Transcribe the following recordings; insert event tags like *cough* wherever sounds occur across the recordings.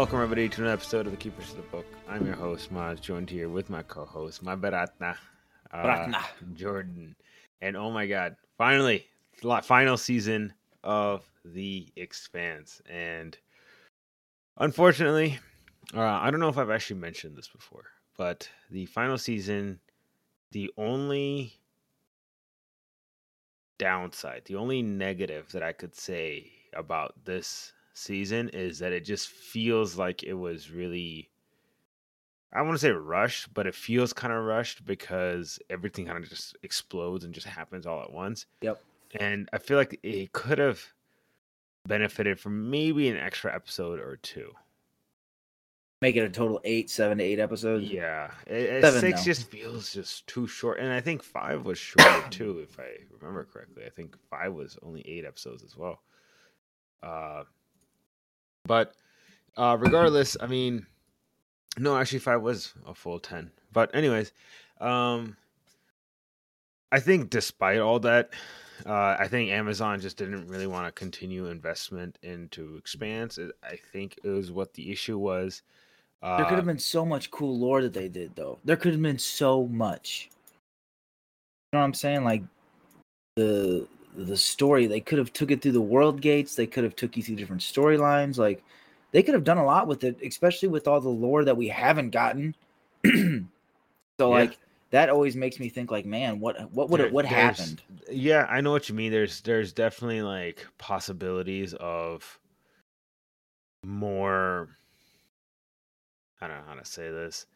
Welcome everybody to an episode of the Keepers of the Book. I'm your host Maz, joined here with my co-host, my Baratna, uh, Baratna. Jordan, and oh my God, finally, final season of The Expanse, and unfortunately, uh, I don't know if I've actually mentioned this before, but the final season, the only downside, the only negative that I could say about this season is that it just feels like it was really I want to say rushed, but it feels kind of rushed because everything kind of just explodes and just happens all at once. Yep. And I feel like it could have benefited from maybe an extra episode or two. Make it a total eight, seven to eight episodes. Yeah, it, Seven, six just feels just too short, and I think five was shorter *coughs* too, if I remember correctly. I think five was only eight episodes as well. Uh, but uh, regardless, I mean, no, actually, five was a full ten. But anyways, um, I think despite all that, uh, I think Amazon just didn't really want to continue investment into Expanse. I think it was what the issue was. Uh, There could have been so much cool lore that they did, though. There could have been so much. You know what I'm saying? Like the the story, they could have took it through the world gates. They could have took you through different storylines. Like they could have done a lot with it, especially with all the lore that we haven't gotten. *clears throat* so like that always makes me think, like, man, what what would There- it what happened? Yeah, I know what you mean. There's there's definitely like possibilities of more. I don't know how to say this.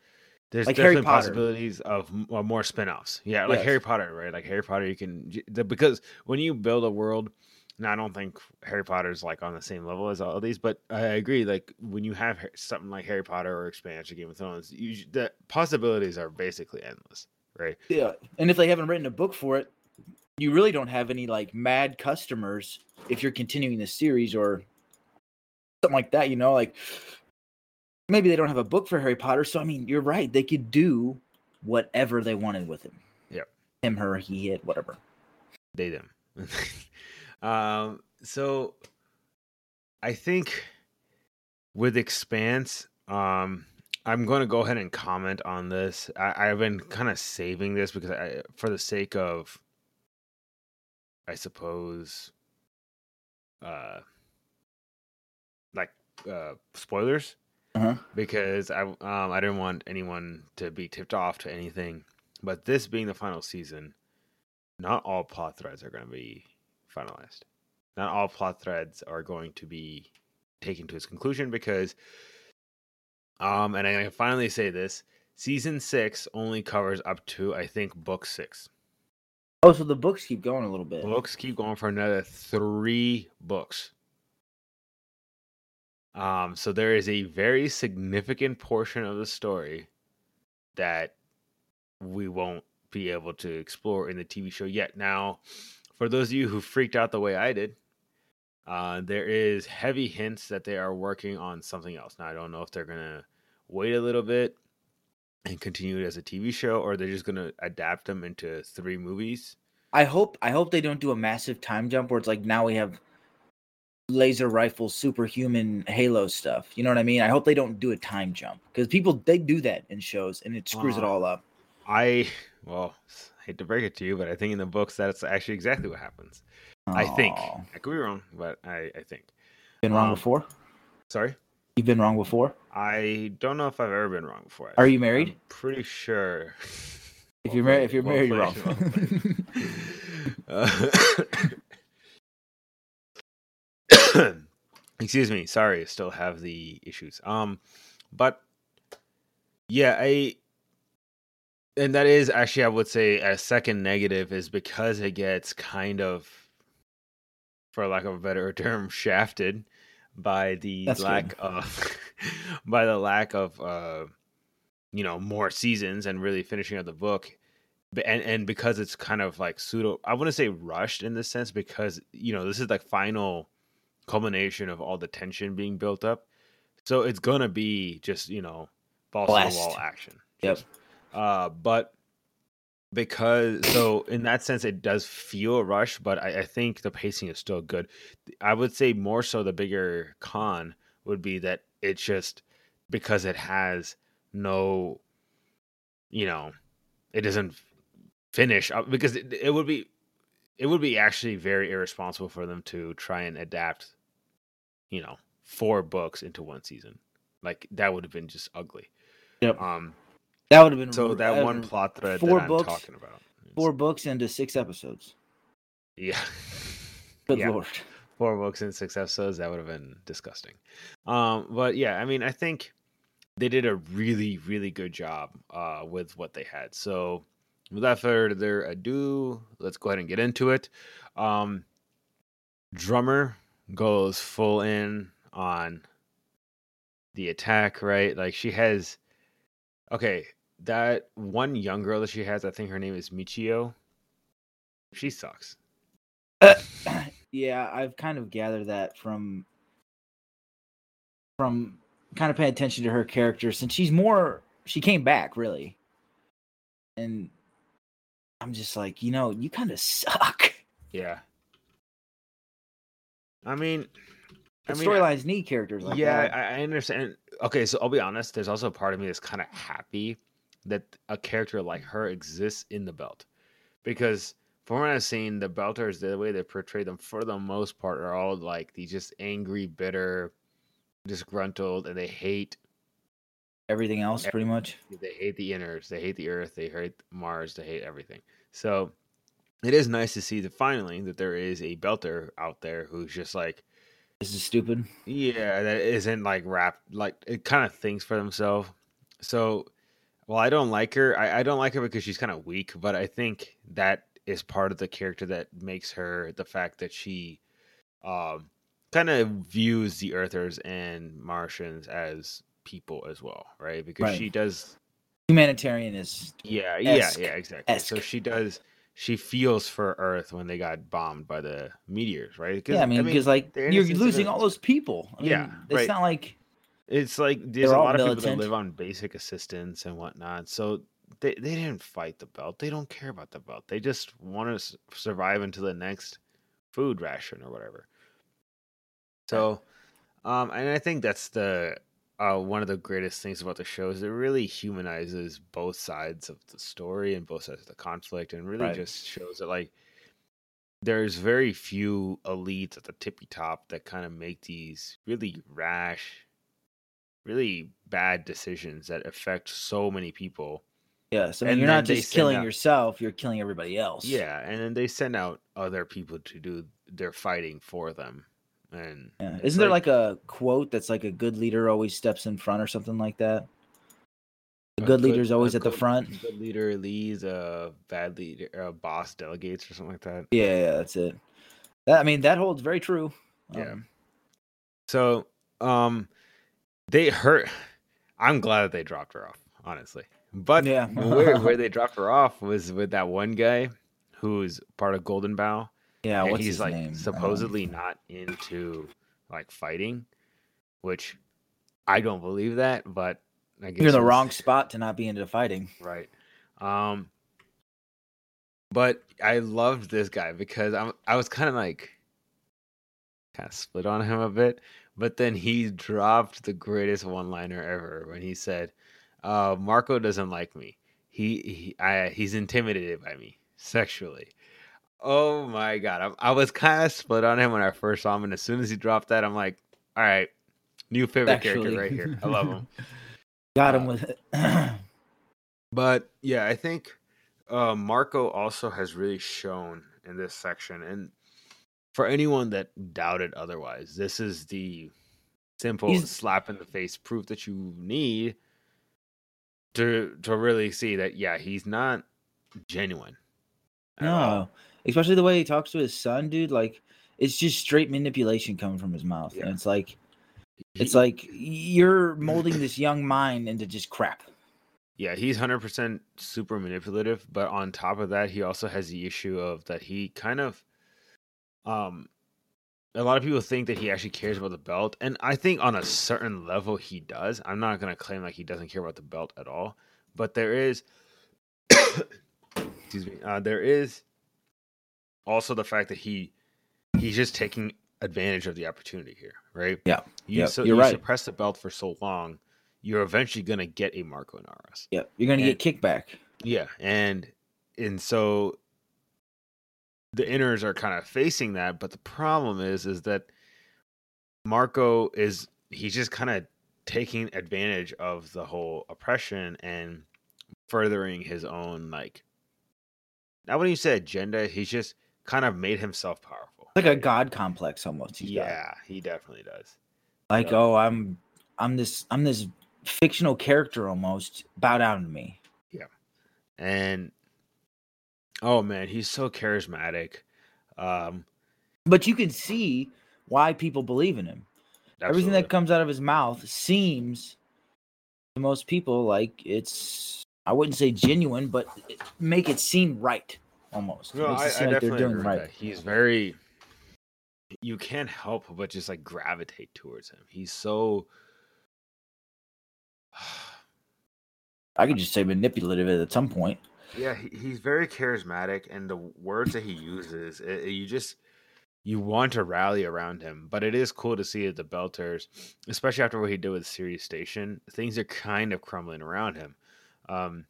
There's Like definitely possibilities of uh, more spin-offs. Yeah, like Yes. Harry Potter, right? Like Harry Potter, you can the- because when you build a world. Now, I don't think Harry Potter's like on the same level as all of these, but I agree. Like when you have something like Harry Potter or Expansion, Game of Thrones, you, the possibilities are basically endless, right? Yeah, and if they haven't written a book for it, you really don't have any like mad customers if you're continuing the series or something like that. You know, like maybe they don't have a book for Harry Potter. So I mean, you're right; they could do whatever they wanted with him. Yep. him, her, he, it, whatever. they them *laughs* um so i think with expanse um i'm going to go ahead and comment on this I, i've been kind of saving this because i for the sake of i suppose uh like uh spoilers Uh-huh. because i um i didn't want anyone to be tipped off to anything but this being the final season not all plot threads are going to be finalized. Not all plot threads are going to be taken to its conclusion because, um, and I can finally say this: season six only covers up to I think book six. Oh, so the books keep going a little bit. Books keep going for another three books. Um, so there is a very significant portion of the story that we won't be able to explore in the TV show yet. Now, for those of you who freaked out the way I did, uh, there is heavy hints that they are working on something else. Now, I don't know if they're gonna wait a little bit and continue it as a TV show, or they're just gonna adapt them into three movies. I hope I hope they don't do a massive time jump where it's like now we have laser rifle superhuman halo stuff. You know what I mean? I hope they don't do a time jump because people they do that in shows and it screws it all up. I well, hate to break it to you, but I think in the books that's actually exactly what happens. I think I could be wrong, but I, I think. been wrong um, before. Sorry, You've been wrong before. I don't know if I've ever been wrong before. Are you married? I'm pretty sure. If you're married, if you're married, you're wrong. *laughs* *laughs* Uh, excuse me. Sorry, I still have the issues. Um, but yeah, I and that is actually I would say a second negative is because it gets kind of, for lack of a better *laughs* term, shafted by the That's lack good. of *laughs* by the lack of uh you know more seasons and really finishing up the book and and because it's kind of like pseudo i wouldn't say rushed in this sense because you know this is like final culmination of all the tension being built up. So it's gonna be just you know balls to the wall action. Yep. Uh but because so in that sense it does feel rushed but I, I think the pacing is still good. I would say more so the bigger con would be that it's just because it has no, you know, it doesn't finish up because it, it would be it would be actually very irresponsible for them to try and adapt, you know, four books into one season. Like that would have been just ugly. Yep. Um. That would have been So that one plot thread four that books- I'm talking about. four books into six episodes. Yeah. *laughs* Good Yeah. lord. four books and six episodes that would have been disgusting um but yeah i mean i think they did a really really good job uh with what they had so without further ado let's go ahead and get into it. Um drummer goes full in on the attack right? Like she has okay that one young girl that she has i think her name is michio. She sucks. *coughs* Yeah, I've kind of gathered that from from kind of paying attention to her character since she's more she came back really. And I'm just like, you know, you kind of suck. Yeah. I mean, I The mean, storylines need characters like yeah, that. I, I understand. Okay, so I'll be honest. There's also a part of me that's kind of happy that a character like her exists in the belt, because from what I've seen, the Belters, the way they portray them, for the most part, are all like these just angry, bitter, disgruntled, and they hate Everything else, pretty much. they hate the inners, they hate the Earth, they hate Mars, they hate everything. So it is nice to see that finally that there is a Belter out there who's just like. This is stupid. Yeah, that isn't like rap. Like it kind of thinks for themselves. So, well, I don't like her. I, I don't like her because she's kind of weak. But I think that is part of the character that makes her the fact that she, um, kind of views the Earthers and Martians as people as well, right? Because Right. she does. Humanitarian is Yeah, yeah, yeah, exactly. So she does. She feels for Earth when they got bombed by the meteors, right? yeah, I mean, because like they're you're losing all those people. I mean, Yeah, it's right. not like It's like there's a lot of people that live on basic assistance and whatnot. So they, they didn't fight the belt. They don't care about the belt. They just want to survive until the next food ration or whatever. So, um, and I think that's the uh, one of the greatest things about the show is it really humanizes both sides of the story and both sides of the conflict, and really Right. just shows that like there's very few elites at the tippy top that kind of make these really rash, really bad decisions that affect so many people. yeah. So I mean, And you're not just killing out- yourself; you're killing everybody else. Yeah, and then they send out other people to do their fighting for them. And Yeah. Isn't there like a quote that's like a good leader always steps in front or something like that? The a good leader's always a at the good- front. Good leader leads, a bad leader, a boss delegates, or something like that. Yeah, yeah, that's it. That I mean, that holds very true. Yeah. Um, So, um, they hurt. I'm glad that they dropped her off, honestly. But Yeah. where where *laughs* they dropped her off was with that one guy who's part of Golden Bough. Yeah. and What's he's his like name? Supposedly not into like fighting, which I don't believe that. But I guess you're in the wrong spot to not be into fighting. right? Um, but I loved this guy because I'm I was kind of like kind of split on him a bit, but then he dropped the greatest one liner ever when he said, uh, "Marco doesn't like me. He he I, he's intimidated by me sexually." Oh my god, I, I was kind of split on him when I first saw him, and as soon as he dropped that, I'm like, "All right, new favorite Actually. character right here. I love him." *laughs* Got him Uh, with it. *clears throat* But yeah, I think uh, Marco also has really shown in this section, and for anyone that doubted otherwise, this is the simple He's- slap in the face proof that you need to to really see that yeah, he's not genuine. at all. Especially the way he talks to his son, dude. Like it's just straight manipulation coming from his mouth, Yeah. and it's like it's like you're molding this young mind into just crap. Yeah, he's hundred percent super manipulative, but on top of that, he also has the issue of that he kind of um a lot of people think that he actually cares about the belt, and I think on a certain level he does. I'm not gonna claim like he doesn't care about the belt at all, but there is *coughs* excuse me, uh, there is also the fact that he he's just taking advantage of the opportunity here, right? Yeah. You, Yeah, so, you're you right. suppress the belt for so long, you're eventually gonna get a Marco Inaros. Yep. You're gonna And- get kickback. Yeah, and and so the inners are kind of facing that, but the problem is is that Marco is he's just kind of taking advantage of the whole oppression and furthering his own like not when you say agenda, he's just kind of made himself powerful. Like a god complex almost. he's got. Yeah, he definitely does. Like, Yeah. oh, I'm I'm this I'm this fictional character almost. Bow down to me. Yeah. And oh man, he's so charismatic. Um But you can see why people believe in him. Everything that comes out of his mouth seems to most people like it's I wouldn't say genuine, but make it seem right almost. No, I, I definitely agree right. that. He's very. You can't help but just like gravitate towards him. He's so. I could just say manipulative at some point. yeah, he, he's very charismatic, and the words that he uses, it, it- you just you want to rally around him. But it is cool to see that the Belters, especially after what he did with Ceres Station, things are kind of crumbling around him. Um,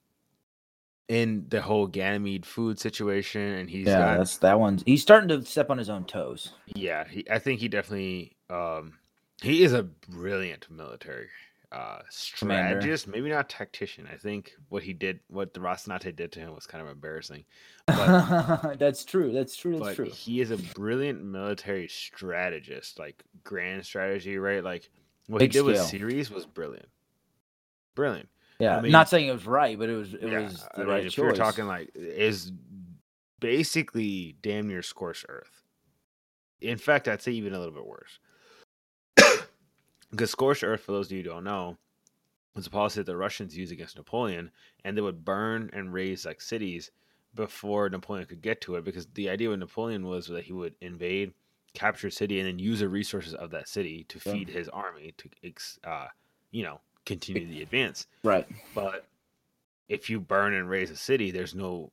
in the whole Ganymede food situation, and he's yeah, got that's that one's he's starting to step on his own toes. Yeah, he, I think he definitely um he is a brilliant military uh Commander. strategist, maybe not tactician. I think what he did what the Rocinante did to him was kind of embarrassing. But *laughs* that's true. That's true. That's true. he is a brilliant military strategist, like grand strategy, right? Like what he Big did with scale. Ceres was brilliant. Brilliant. Yeah, I mean- not saying it was right, but it was it yeah, was I the mean, right if choice. you're talking like is basically damn near scorched earth. In fact, I'd say even a little bit worse. because scorched earth, for those of you who don't know, was a policy that the Russians used against Napoleon, and they would burn and raise like cities before Napoleon could get to it. Because the idea with Napoleon was that he would invade, capture a city, and then use the resources of that city to Yeah. feed his army to, ex- uh, you know, continue the advance right. but if you burn and raise a city there's no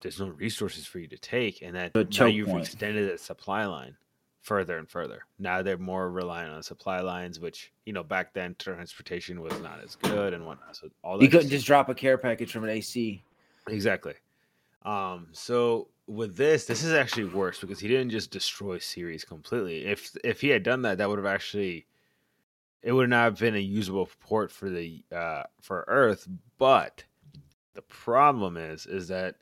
there's no resources for you to take and that The now you've point. extended the supply line further and further now they're more reliant on supply lines which you know back then transportation was not as good and whatnot so all that You couldn't just drop a care package from an AC. exactly um so with this this is actually worse because he didn't just destroy Ceres completely if if he had done that that would have actually it would not have been a usable port for the uh for earth but the problem is is that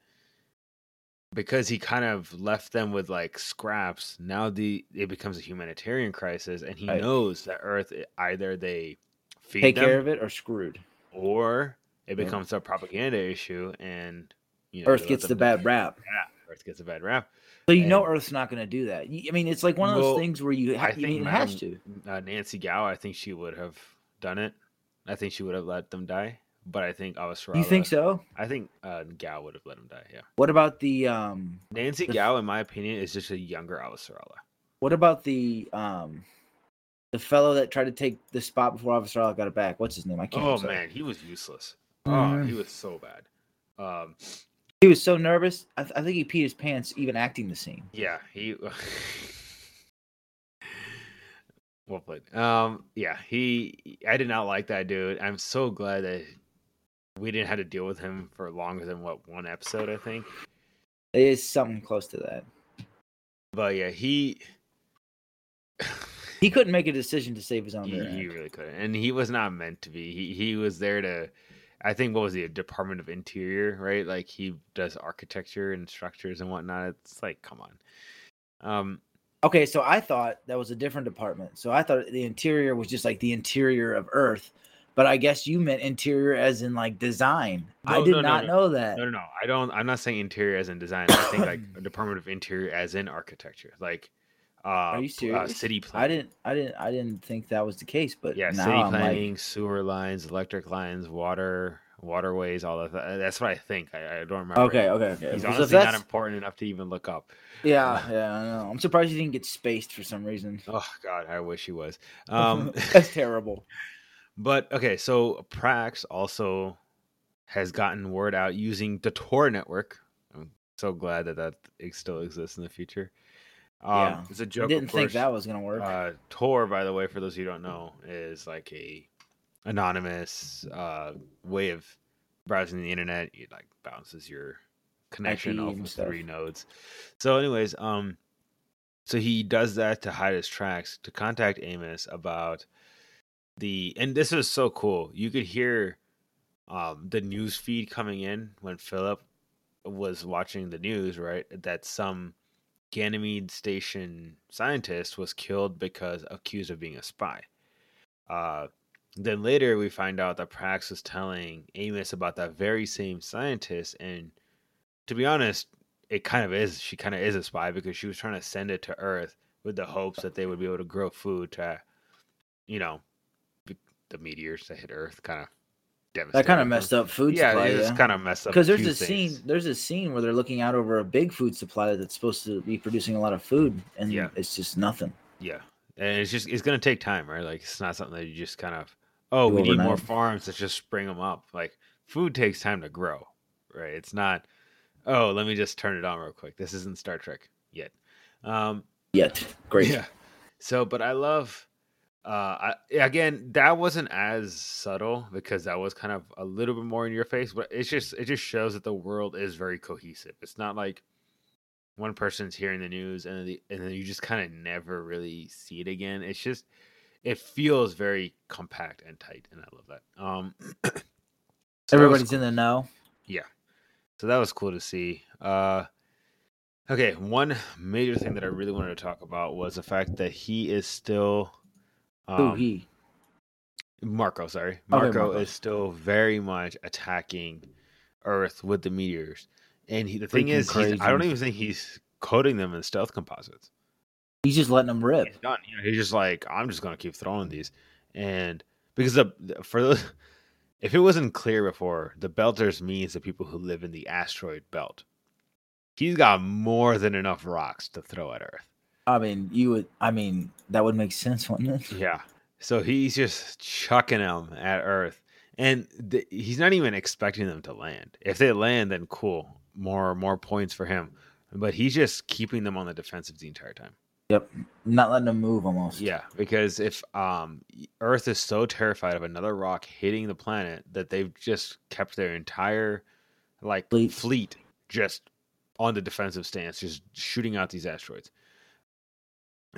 because he kind of left them with like scraps now the it becomes a humanitarian crisis and he Right. knows that earth either they feed Take them care of it or screwed. or it Yeah. becomes a propaganda issue and you know, Earth gets the bad rap. yeah, earth gets a bad rap So you know Earth's not going to do that. I mean, it's like one of those Well, things where you, ha- I I think mean, it has to. Uh, Nancy Gao, I think she would have done it. I think she would have let them die. But I think Avasarala. You think so? I think uh, Gao would have let him die. Yeah. What about the um? Nancy The- Gao, in my opinion, is just a younger Avasarala. What about the um? The fellow that tried to take the spot before Officer got it back. What's his name? I can't. Oh man, he was useless. Oh, Mhm. he was so bad. Um, He was so nervous. I, th- I think he peed his pants even acting the scene. yeah, he. *laughs* well played. Um, yeah, he. I did not like that dude. I'm so glad that we didn't have to deal with him for longer than what one episode. I think. It is something close to that. But yeah, he *sighs* He couldn't make a decision to save his own he, he really couldn't, and he was not meant to be. He he was there to, I think, what was he? Department of Interior, right? Like he does architecture and structures and whatnot. It's like, come on. Um, Okay, so I thought that was a different department. So I thought the interior was just like the interior of Earth, but I guess you meant interior as in like design. I did no, no, not no. know that. no, no, no. I don't. I'm not saying interior as in design. I think like a *coughs* Department of Interior as in architecture, like. Uh, Are you uh, serious? city planning. I didn't. I didn't. I didn't think that was the case. But Yeah, city I'm planning, like, sewer lines, electric lines, water, waterways, all of that. That's what I think. I, I don't remember. okay, okay, okay. He's Because honestly not important enough to even look up. yeah, *laughs* yeah. I know. I'm surprised he didn't get spaced for some reason. Oh God, I wish he was. *laughs* Um, that's *laughs* terrible. but okay, so Prax also has gotten word out using the Tor network. I'm so glad that that still exists in the future. Um, Yeah. It's a joke. I didn't think that was gonna work. Uh, Tor, by the way, for those of you who don't know, is like a anonymous uh, way of browsing the internet. It like bounces your connection IP off of stuff. three nodes. So, anyways, um, so he does that to hide his tracks to contact Amos about the and this is so cool. You could hear um the news feed coming in when Philip was watching the news, right? That some Ganymede station scientist was killed because accused of being a spy. Uh, then later we find out that Prax was telling Amos about that very same scientist, and to be honest, it kind of is. She kind of is a spy because she was trying to send it to Earth with the hopes that they would be able to grow food to, you know, the meteors that hit Earth. Kind of devastating. that kind of messed up food Yeah, supply. it's Yeah, kind of messed up. because there's a scene. There's a scene where they're looking out over a big food supply that's supposed to be producing a lot of food, and Yeah. it's just nothing. Yeah, and it's just it's gonna take time, right? Like it's not something that you just kind of oh Do we need more farms. Let's just spring them up. Like food takes time to grow, right? It's not oh let me just turn it on real quick. This isn't Star Trek yet. Um, Yet, great. *laughs* yeah. So, but I love. Uh, I, again, that wasn't as subtle because that was kind of a little bit more in your face, but it's just it just shows that the world is very cohesive. It's not like one person's hearing the news and the, and then you just kind of never really see it again. It's just it feels very compact and tight, and I love that. Um, *clears throat* so Everybody's in the know. Yeah, so that was cool to see. Uh, okay, one major thing that I really wanted to talk about was the fact that he is still. Who Um, he? Marco, sorry, Marco Marco. is still very much attacking Earth with the meteors, and he, the thing is, he's, I don't even think he's coating them in stealth composites. He's just letting them rip. He's done. You know, he's just like, I'm just gonna keep throwing these, and because the for those, *laughs* if it wasn't clear before, the Belters means the people who live in the asteroid belt. He's got more than enough rocks to throw at Earth. I mean, you would. I mean, that would make sense, *laughs* wouldn't it? Yeah. So he's just chucking them at Earth, and th- he's not even expecting them to land. If they land, then cool, more more points for him. But he's just keeping them on the defensive the entire time. Yep. Not letting them move almost. Yeah, because if um Earth is so terrified of another rock hitting the planet that they've just kept their entire like Fleet. fleet just on the defensive stance, just shooting out these asteroids.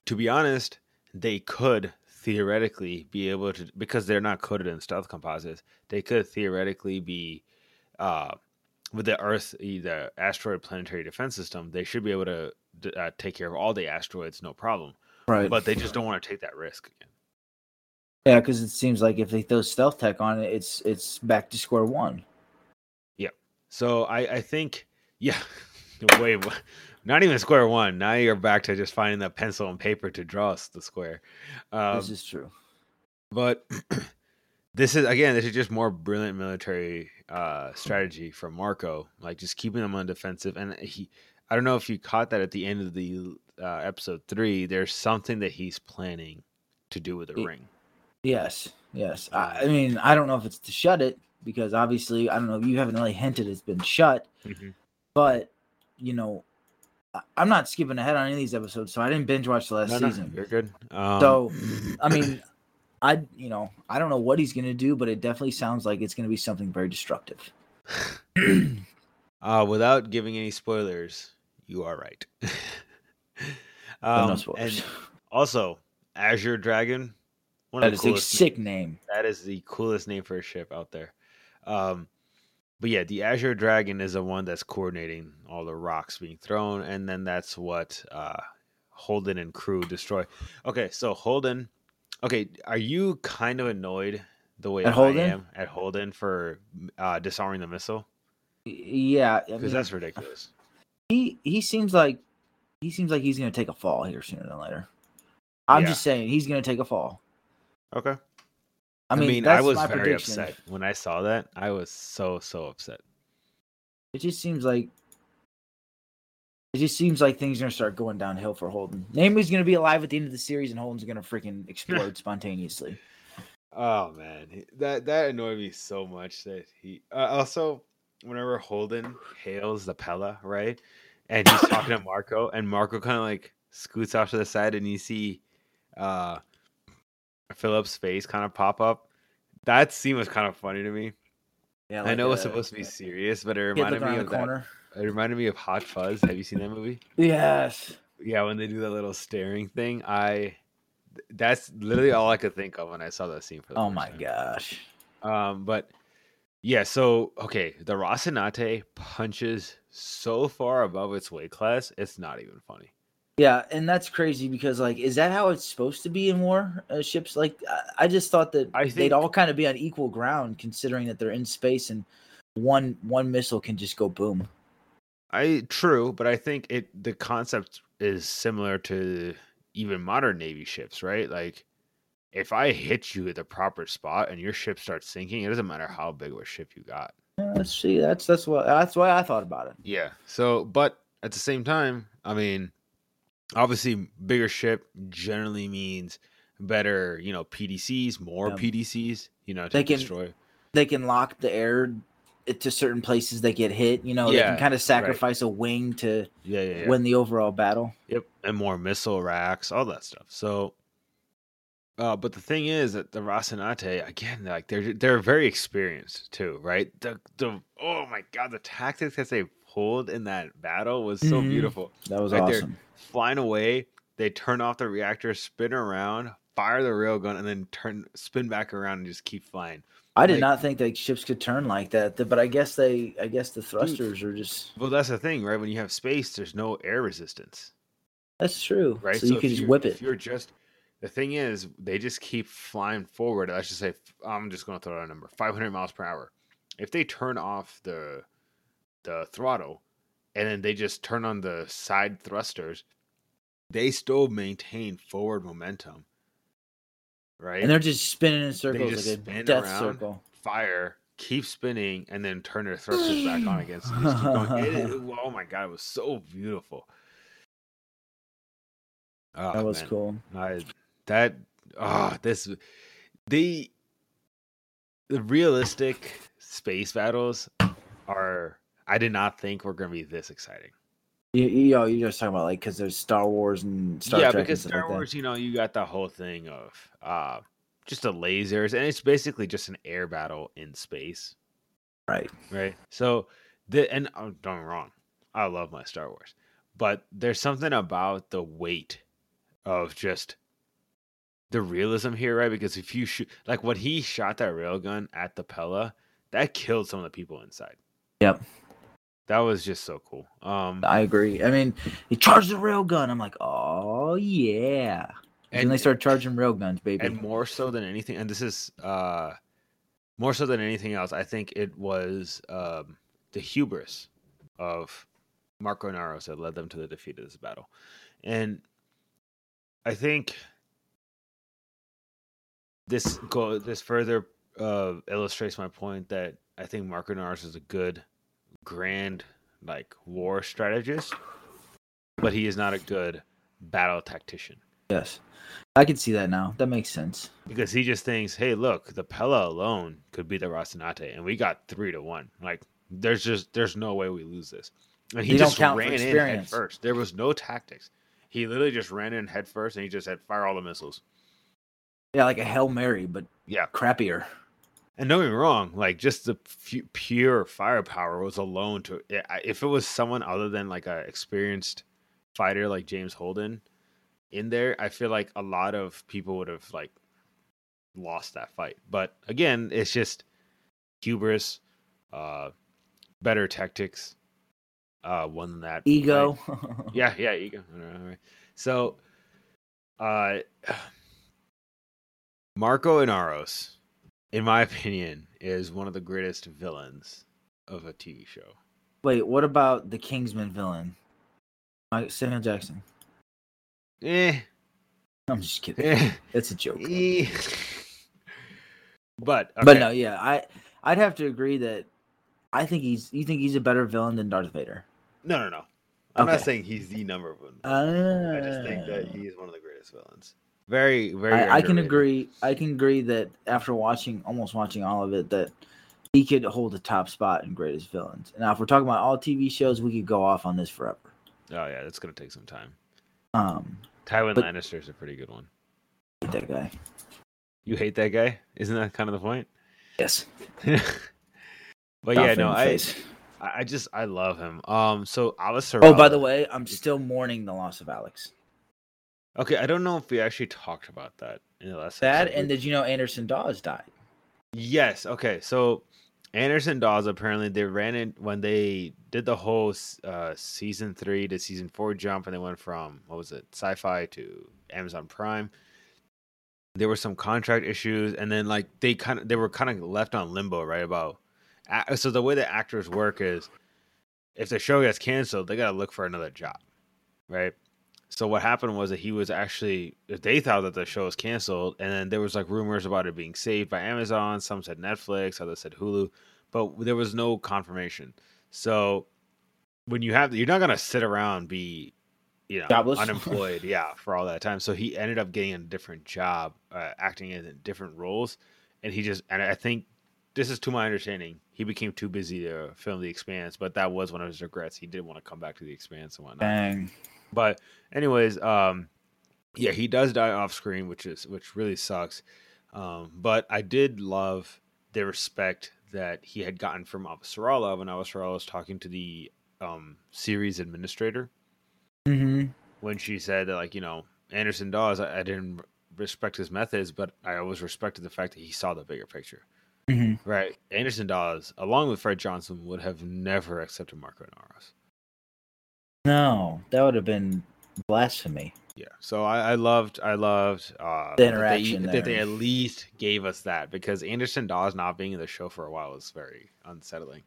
To be honest, they could theoretically be able to because they're not coated in stealth composites. They could theoretically be uh with the Earth, the asteroid planetary defense system. They should be able to uh, take care of all the asteroids, no problem Right. but they just don't want to take that risk again. yeah, because it seems like if they throw stealth tech on it, it's it's back to square one. Yeah. So I, I think, yeah, *laughs* wha- not even square one. Now you're back to just finding the pencil and paper to draw us the square. Um, this is true. but *clears throat* this is again, this is just more brilliant military uh, strategy from Marco, like just keeping them on defensive. And he, I don't know if you caught that at the end of the uh, episode three. There's something that he's planning to do with the It- ring. Yes, yes. I, I mean, I don't know if it's to shut it because obviously, I don't know. You haven't really hinted it's been shut, Mhm. but you know, I'm not skipping ahead on any of these episodes, so I didn't binge watch the last No, no, season. you're good. Um, So, I mean, I you know, I don't know what he's gonna do, but it definitely sounds like it's gonna be something very destructive. Uh, without giving any spoilers, you are right. *laughs* Um, no spoilers. Also, Azure Dragon. One That is a sick name. That is the coolest name for a ship out there. Um, but yeah, the Azure Dragon is the one that's coordinating all the rocks being thrown, and then that's what uh, Holden and crew destroy. Okay, so Holden. Okay, are you kind of annoyed the way At I Holden? am at Holden for uh, disarming the missile? Yeah, I Because mean, that's ridiculous. he he seems like he seems like he's gonna take a fall here sooner than later. I'm Yeah. just saying he's gonna take a fall. Okay. I I mean, mean, I was my very prediction. upset when I saw that. I was so so upset. It just seems like it just seems like things are gonna start going downhill for Holden. Namely's gonna be alive at the end of the series, and Holden's gonna freaking explode *laughs* spontaneously. Oh man, that that annoyed me so much that he uh, also whenever Holden hails the Pella, right, and he's talking to *coughs* Marco, and Marco kind of like scoots off to the side and you see uh Philip's face kind of pop up. That scene was kind of funny to me. Yeah, I know like it's a supposed to be serious, but it reminded me of the that. It reminded me of Hot Fuzz. Have you seen that movie? Yes. Yeah, when they do that little staring thing, I that's literally all I could think of when I saw that scene for the Oh my time. gosh. Um, but yeah, so okay, the Rocinante punches so far above its weight class, it's not even funny. Yeah, and that's crazy because like, is that how it's supposed to be in war uh, ships? Like, I, I just thought that I they'd all kind of be on equal ground, considering that they're in space and one one missile can just go boom. I true, but I think it the concept is similar to even modern navy ships, right? Like if I hit you at the proper spot and your ship starts sinking, it doesn't matter how big of a ship you got. Yeah, let's see. That's that's what that's why I thought about it. Yeah. So, but at the same time, I mean, obviously, bigger ship generally means better, you know, PDCs, more Yeah. PDCs, you know, to They can- destroy. They can lock the air to certain places they get hit. You know, they can kind of sacrifice a wing to Yeah, yeah, yeah. win the overall battle. Yep, and more missile racks, all that stuff. So, uh, but the thing is that the Rocinante again, like they're they're very experienced too, right? The the oh my god, the tactics that they pulled in that battle was so Mhm. beautiful. That was Right there. awesome. Flying away, they turn off the reactor, spin around, fire the railgun, and then turn spin back around and just keep flying. I did like- not think that ships could turn like that, but I guess they, I guess the thrusters are just. Well, that's the thing, right? When you have space, there's no air resistance. That's true. right? So, you if can just you're- whip If it. you're just the thing is, they just keep flying forward. Let's just say I'm just going to throw out a number: 500 miles per hour. If they turn off the the throttle, and then they just turn on the side thrusters, they still maintain forward momentum. Right? And they're just spinning in circles just like a death around. circle. fire, keep spinning, and then turn their thrusters back on again. So just keep going. It- it- *laughs* oh my god, it was so beautiful. Oh, That was man. cool. I that ah this the the realistic space battles are I did not think we were going to be this exciting. You, you know, you're just talking about like because there's Star Wars and Star yeah, Trek because Star like. Wars, you know, you got the whole thing of uh just the lasers and it's basically just an air battle in space, Right. right? So the and oh, don't get me wrong, I love my Star Wars, but there's something about the weight of just the realism here, right? Because if you shoot like when he shot that railgun at the Pella, that killed some of the people inside. Yep. That was just so cool. Um I agree. I mean, he charged the railgun. I'm like, oh yeah. And, and they start charging railguns, baby. and more so than anything and this is uh more so than anything else, I think it was um the hubris of Marco Inaros that led them to the defeat of this battle. And I think this go this further uh, illustrates my point that I think Marco Inaros is a good grand like war strategist, but he is not a good battle tactician yes, I can see that now. That makes sense. because he just thinks, "Hey, look, the Pella alone could beat the Rocinante, and we got three to one. Like, there's just there's no way we lose this." And he They don't just ran in head first. There was no tactics. He literally just ran in head first, and he just said, "Fire all the missiles." Yeah, like a hail mary, but Yeah, crappier. And don't get me wrong, like just the fu- pure firepower was alone to. If it was someone other than like a experienced fighter like James Holden in there, I feel like a lot of people would have like lost that fight. But again, it's just hubris, uh, better tactics, uh, won that. Ego. *laughs* Yeah, yeah, ego. Right, right. So, uh, *sighs* Marco Inaros, in my *laughs* opinion, is one of the greatest villains of a TV show. Wait, what about the Kingsman villain? Mike- Samuel Jackson. Eh, I'm just kidding. eh, It's a joke. eh. *laughs* But But no, yeah, I I'd have to agree that I think he's. You think he's a better villain than Darth Vader? no, no, no. I'm not saying he's the number one. Uh, I just think that he is one of the greatest villains. Very, very. I, I can agree. I can agree that after watching, almost watching all of it, that he could hold the top spot in greatest villains. Now, if we're talking about all TV shows, we could go off on this forever. Oh yeah, that's gonna take some time. Um, Tywin But- Lannister's a pretty good one. hate that guy. You hate that guy? Isn't that kind of the point? Yes. *laughs* but yeah, no, I, face. I I just I love him. Um, so Avasarala. Oh, by the way, I'm still mourning the loss of Alex. Okay, I don't know if we actually talked about that in the last. That episode. and did you know Anderson Dawes died? Yes. Okay. So Anderson Dawes apparently they ran in when they did the whole uh, season three to season four jump, and they went from what was it, Syfy to Amazon Prime. There were some contract issues, and then like they kind of they were kind of left on limbo, right? About so the way that actors work is if the show gets canceled, they got to look for another job, right? So what happened was that he was actually they thought that the show was canceled, and then there was like rumors about it being saved by Amazon. Some said Netflix, others said Hulu, but there was no confirmation. So when you have, you're not gonna sit around and be, you know, Jobless? unemployed, *laughs* yeah, for all that time. So he ended up getting a different job, uh, acting in different roles, and he just, and I think this is to my understanding, he became too busy to film The Expanse, but that was one of his regrets. He did want to come back to The Expanse and whatnot. Dang. But anyways, um, yeah, he does die off screen, which is which really sucks. Um, but I did love the respect that he had gotten from Avasarala when Avasarala was talking to the um, Ceres administrator Mm-hmm. when she said that, like, you know, Anderson Dawes, I, I didn't respect his methods, but I always respected the fact that he saw the bigger picture. Mm-hmm. Right. Anderson Dawes, along with Fred Johnson, would have never accepted Marco Inaros. No, that would have been blasphemy. Yeah. So I, I loved, I loved uh, The that they- interaction that they, at least gave us that because Anderson Dawes not being in the show for a while was very unsettling.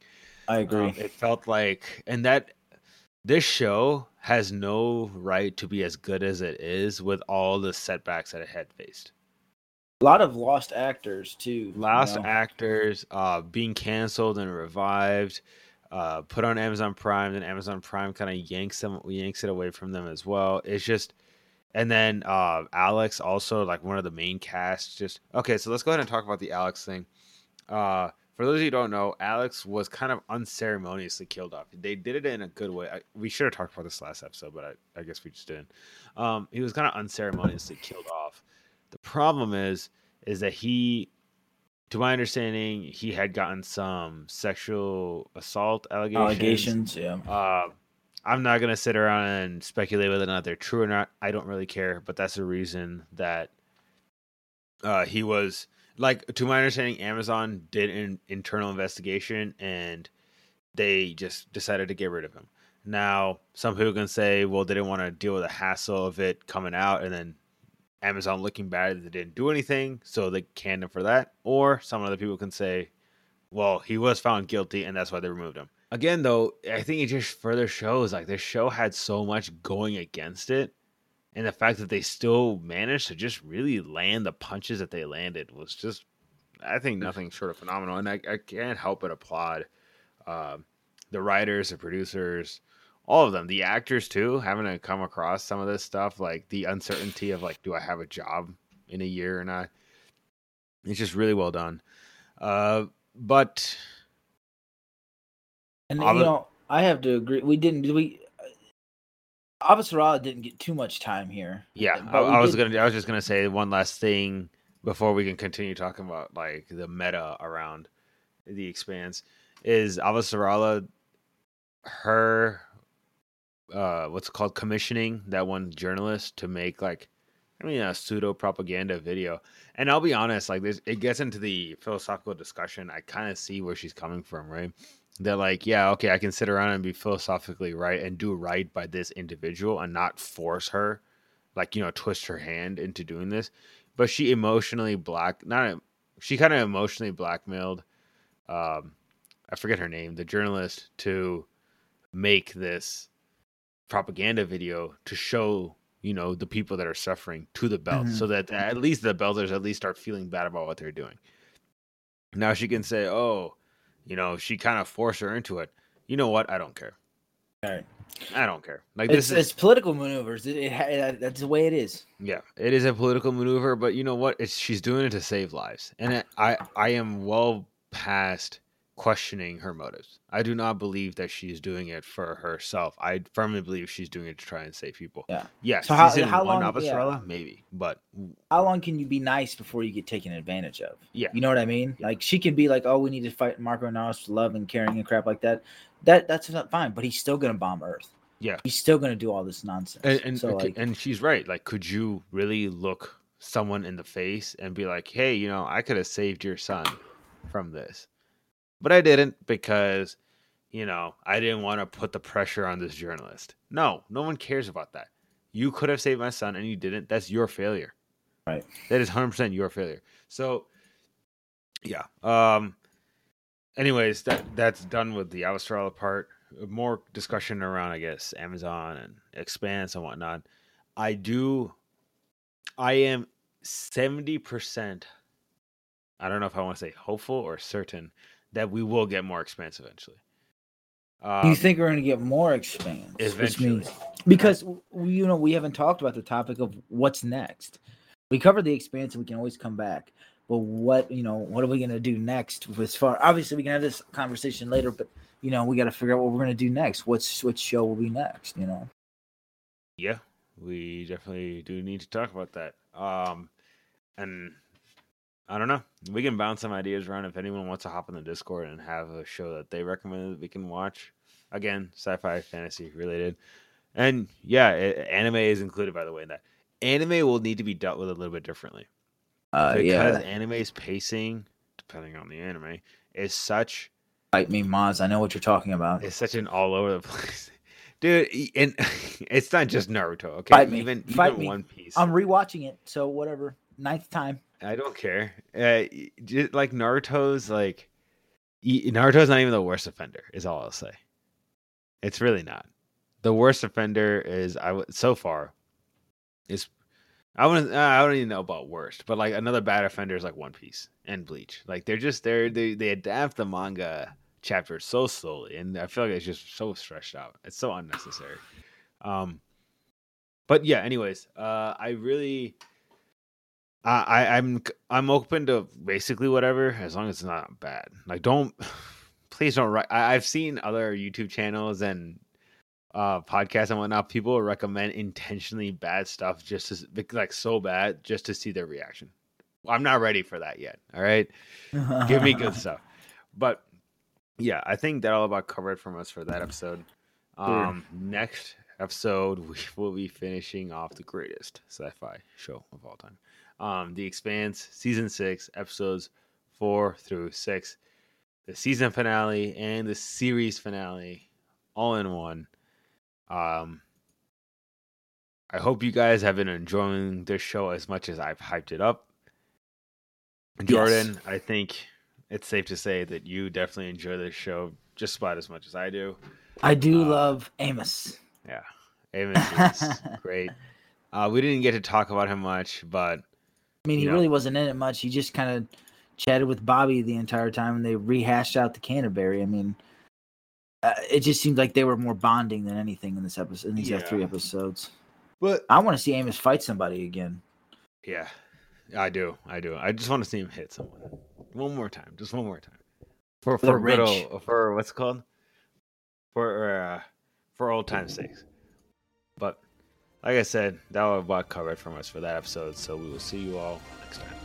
I agree. Um, it felt like, and that this show has no right to be as good as it is with all the setbacks that it had faced. a lot of lost actors too. you Lost know? actors uh, being canceled and revived, uh, put on Amazon Prime, then Amazon Prime kind of yanks them, yanks it away from them as well. It's just, and then uh, Alex also like one of the main casts. Just okay, so let's go ahead and talk about the Alex thing. Uh, for those of you who don't know, Alex was kind of unceremoniously killed off. They did it in a good way. I, we should have talked about this last episode, but I, I guess we just didn't. Um, he was kind of unceremoniously killed off. The problem is, is that he, to my understanding, he had gotten some sexual assault allegations. allegations. Yeah. Uh, I'm not gonna sit around and speculate whether or not they're true or not. I don't really care, but that's the reason that uh, he was like, to my understanding, Amazon did an internal investigation and they just decided to get rid of him. Now, some people can say, well, they didn't want to deal with the hassle of it coming out, and then Amazon looking bad that they didn't do anything, so they canned him for that. Or some other people can say, well, he was found guilty, and that's why they removed him. Again, though, I think it just further shows like this show had so much going against it, and the fact that they still managed to just really land the punches that they landed was just, I think, nothing short of phenomenal. And I, I can't help but applaud um, the writers, the producers, all of them, the actors too, having to come across some of this stuff, like the uncertainty of like, do I have a job in a year or not? It's just really well done. Uh, but And you know, I have to agree. We didn't. We Avasarala didn't get too much time here. yeah, I, I was did- gonna, I was just gonna say one last thing before we can continue talking about like the meta around the expanse is Avasarala, her, uh, what's called commissioning that one journalist to make like, I mean, a pseudo propaganda video. And I'll be honest, like this, it gets into the philosophical discussion. I kind of see where she's coming from, right? They're like, yeah, okay, I can sit around and be philosophically right and do right by this individual and not force her, like you know, twist her hand into doing this. But she emotionally black, not she kind of emotionally blackmailed. Um, I forget her name, the journalist, to make this propaganda video to show you know the people that are suffering to the belt, Mhm. so that at least the belters at least start feeling bad about what they're doing. Now she can say, "Oh, you know, she kind of forced her into it." You know what? I don't care. Right. I don't care. Like It's, this is it's political maneuvers. It, it, ha- that's the way it is. yeah, it is a political maneuver, but you know what? It's she's doing it to save lives, and it, I I am well past questioning her motives. I do not believe that she's doing it for herself. I firmly believe she's doing it to try and save people. Yeah. Yes. So how- how long- of yeah. Maybe, but How long can you be nice before you get taken advantage of? yeah, You know what I mean? Yeah. Like she can be like, "Oh, we need to fight Marco Inaros for love and caring and crap like that." That that's not fine, but he's still gonna bomb Earth. yeah. He's still gonna do all this nonsense. And and, so okay, like, and she's right. Like, could you really look someone in the face and be like, "Hey, you know, I could have saved your son from this," but I didn't because, you know, I didn't want to put the pressure on this journalist. No, no one cares about that. You could have saved my son and you didn't. That's your failure. Right. That is hundred percent your failure. So, yeah. Um. Anyways, that that's done with the Australia part. More discussion around, I guess, Amazon and Expanse and whatnot. I do. I am seventy percent. I don't know if I want to say hopeful or certain that we will get more Expanse eventually. Um, you think we're gonna get more expanse? Which eventually? means because we, you know we haven't talked about the topic of what's next. We covered the expanse, and we can always come back. But what you know, what are we gonna do next? As far obviously, we can have this conversation later, but you know, we got to figure out what we're gonna do next. What's what show will be next? You know, Yeah, we definitely do need to talk about that. Um, and I don't know. We can bounce some ideas around if anyone wants to hop in the Discord and have a show that they recommend that we can watch. Again, sci-fi, fantasy related, and yeah, a- anime is included by the way in that. Anime will need to be dealt with a little bit differently uh, because yeah, anime's pacing, depending on the anime, is such fight me, Maz. I know what you're talking about. it's such an all over the *laughs* place. Dude, and *laughs* it's not just Naruto, okay? Fight me. Even Fight even me. One Piece. I'm rewatching it, so whatever. Ninth time. I don't care. Uh, like Naruto's like Naruto's not even the worst offender. Is all I'll say. It's really not. The worst offender is I w- so far is I wouldn't uh, I don't even know about worst, but like another bad offender is like One Piece and Bleach. Like they're just they're they they adapt the manga chapters so slowly, and I feel like it's just so stretched out. It's so unnecessary. Um, but yeah. Anyways, uh, I really. I, I I'm I'm open to basically whatever as long as it's not bad. Like don't *sighs* please don't write. I, I've seen other YouTube channels and uh podcasts and whatnot. People recommend intentionally bad stuff just to like so bad just to see their reaction. I'm not ready for that yet. All right, give me good *laughs* stuff. But yeah, I think that all about covered from us for that episode. Um, next episode we will be finishing off the greatest sci-fi show of all time um, The Expanse, season six, episodes four through six, the season finale and the series finale, all in one. Um, I hope you guys have been enjoying this show as much as I've hyped it up. Jordan, I think it's safe to say that you definitely enjoy this show just about as much as I do. I do Uh, love Amos. Yeah, Amos is *laughs* great. Uh, we didn't get to talk about him much, but I mean, he really wasn't in it much. He just kind of chatted with Bobbie the entire time, and they rehashed out the Canterbury. I mean, uh, it just seemed like they were more bonding than anything in this episode. In these Yeah. three episodes, but I want to see Amos fight somebody again. Yeah, I do. I do. I just want to see him hit someone one more time, just one more time for For for good old, for what's it called for uh, for old time's sakes. Like I said, that was about covered from us for that episode. So we will see you all next time.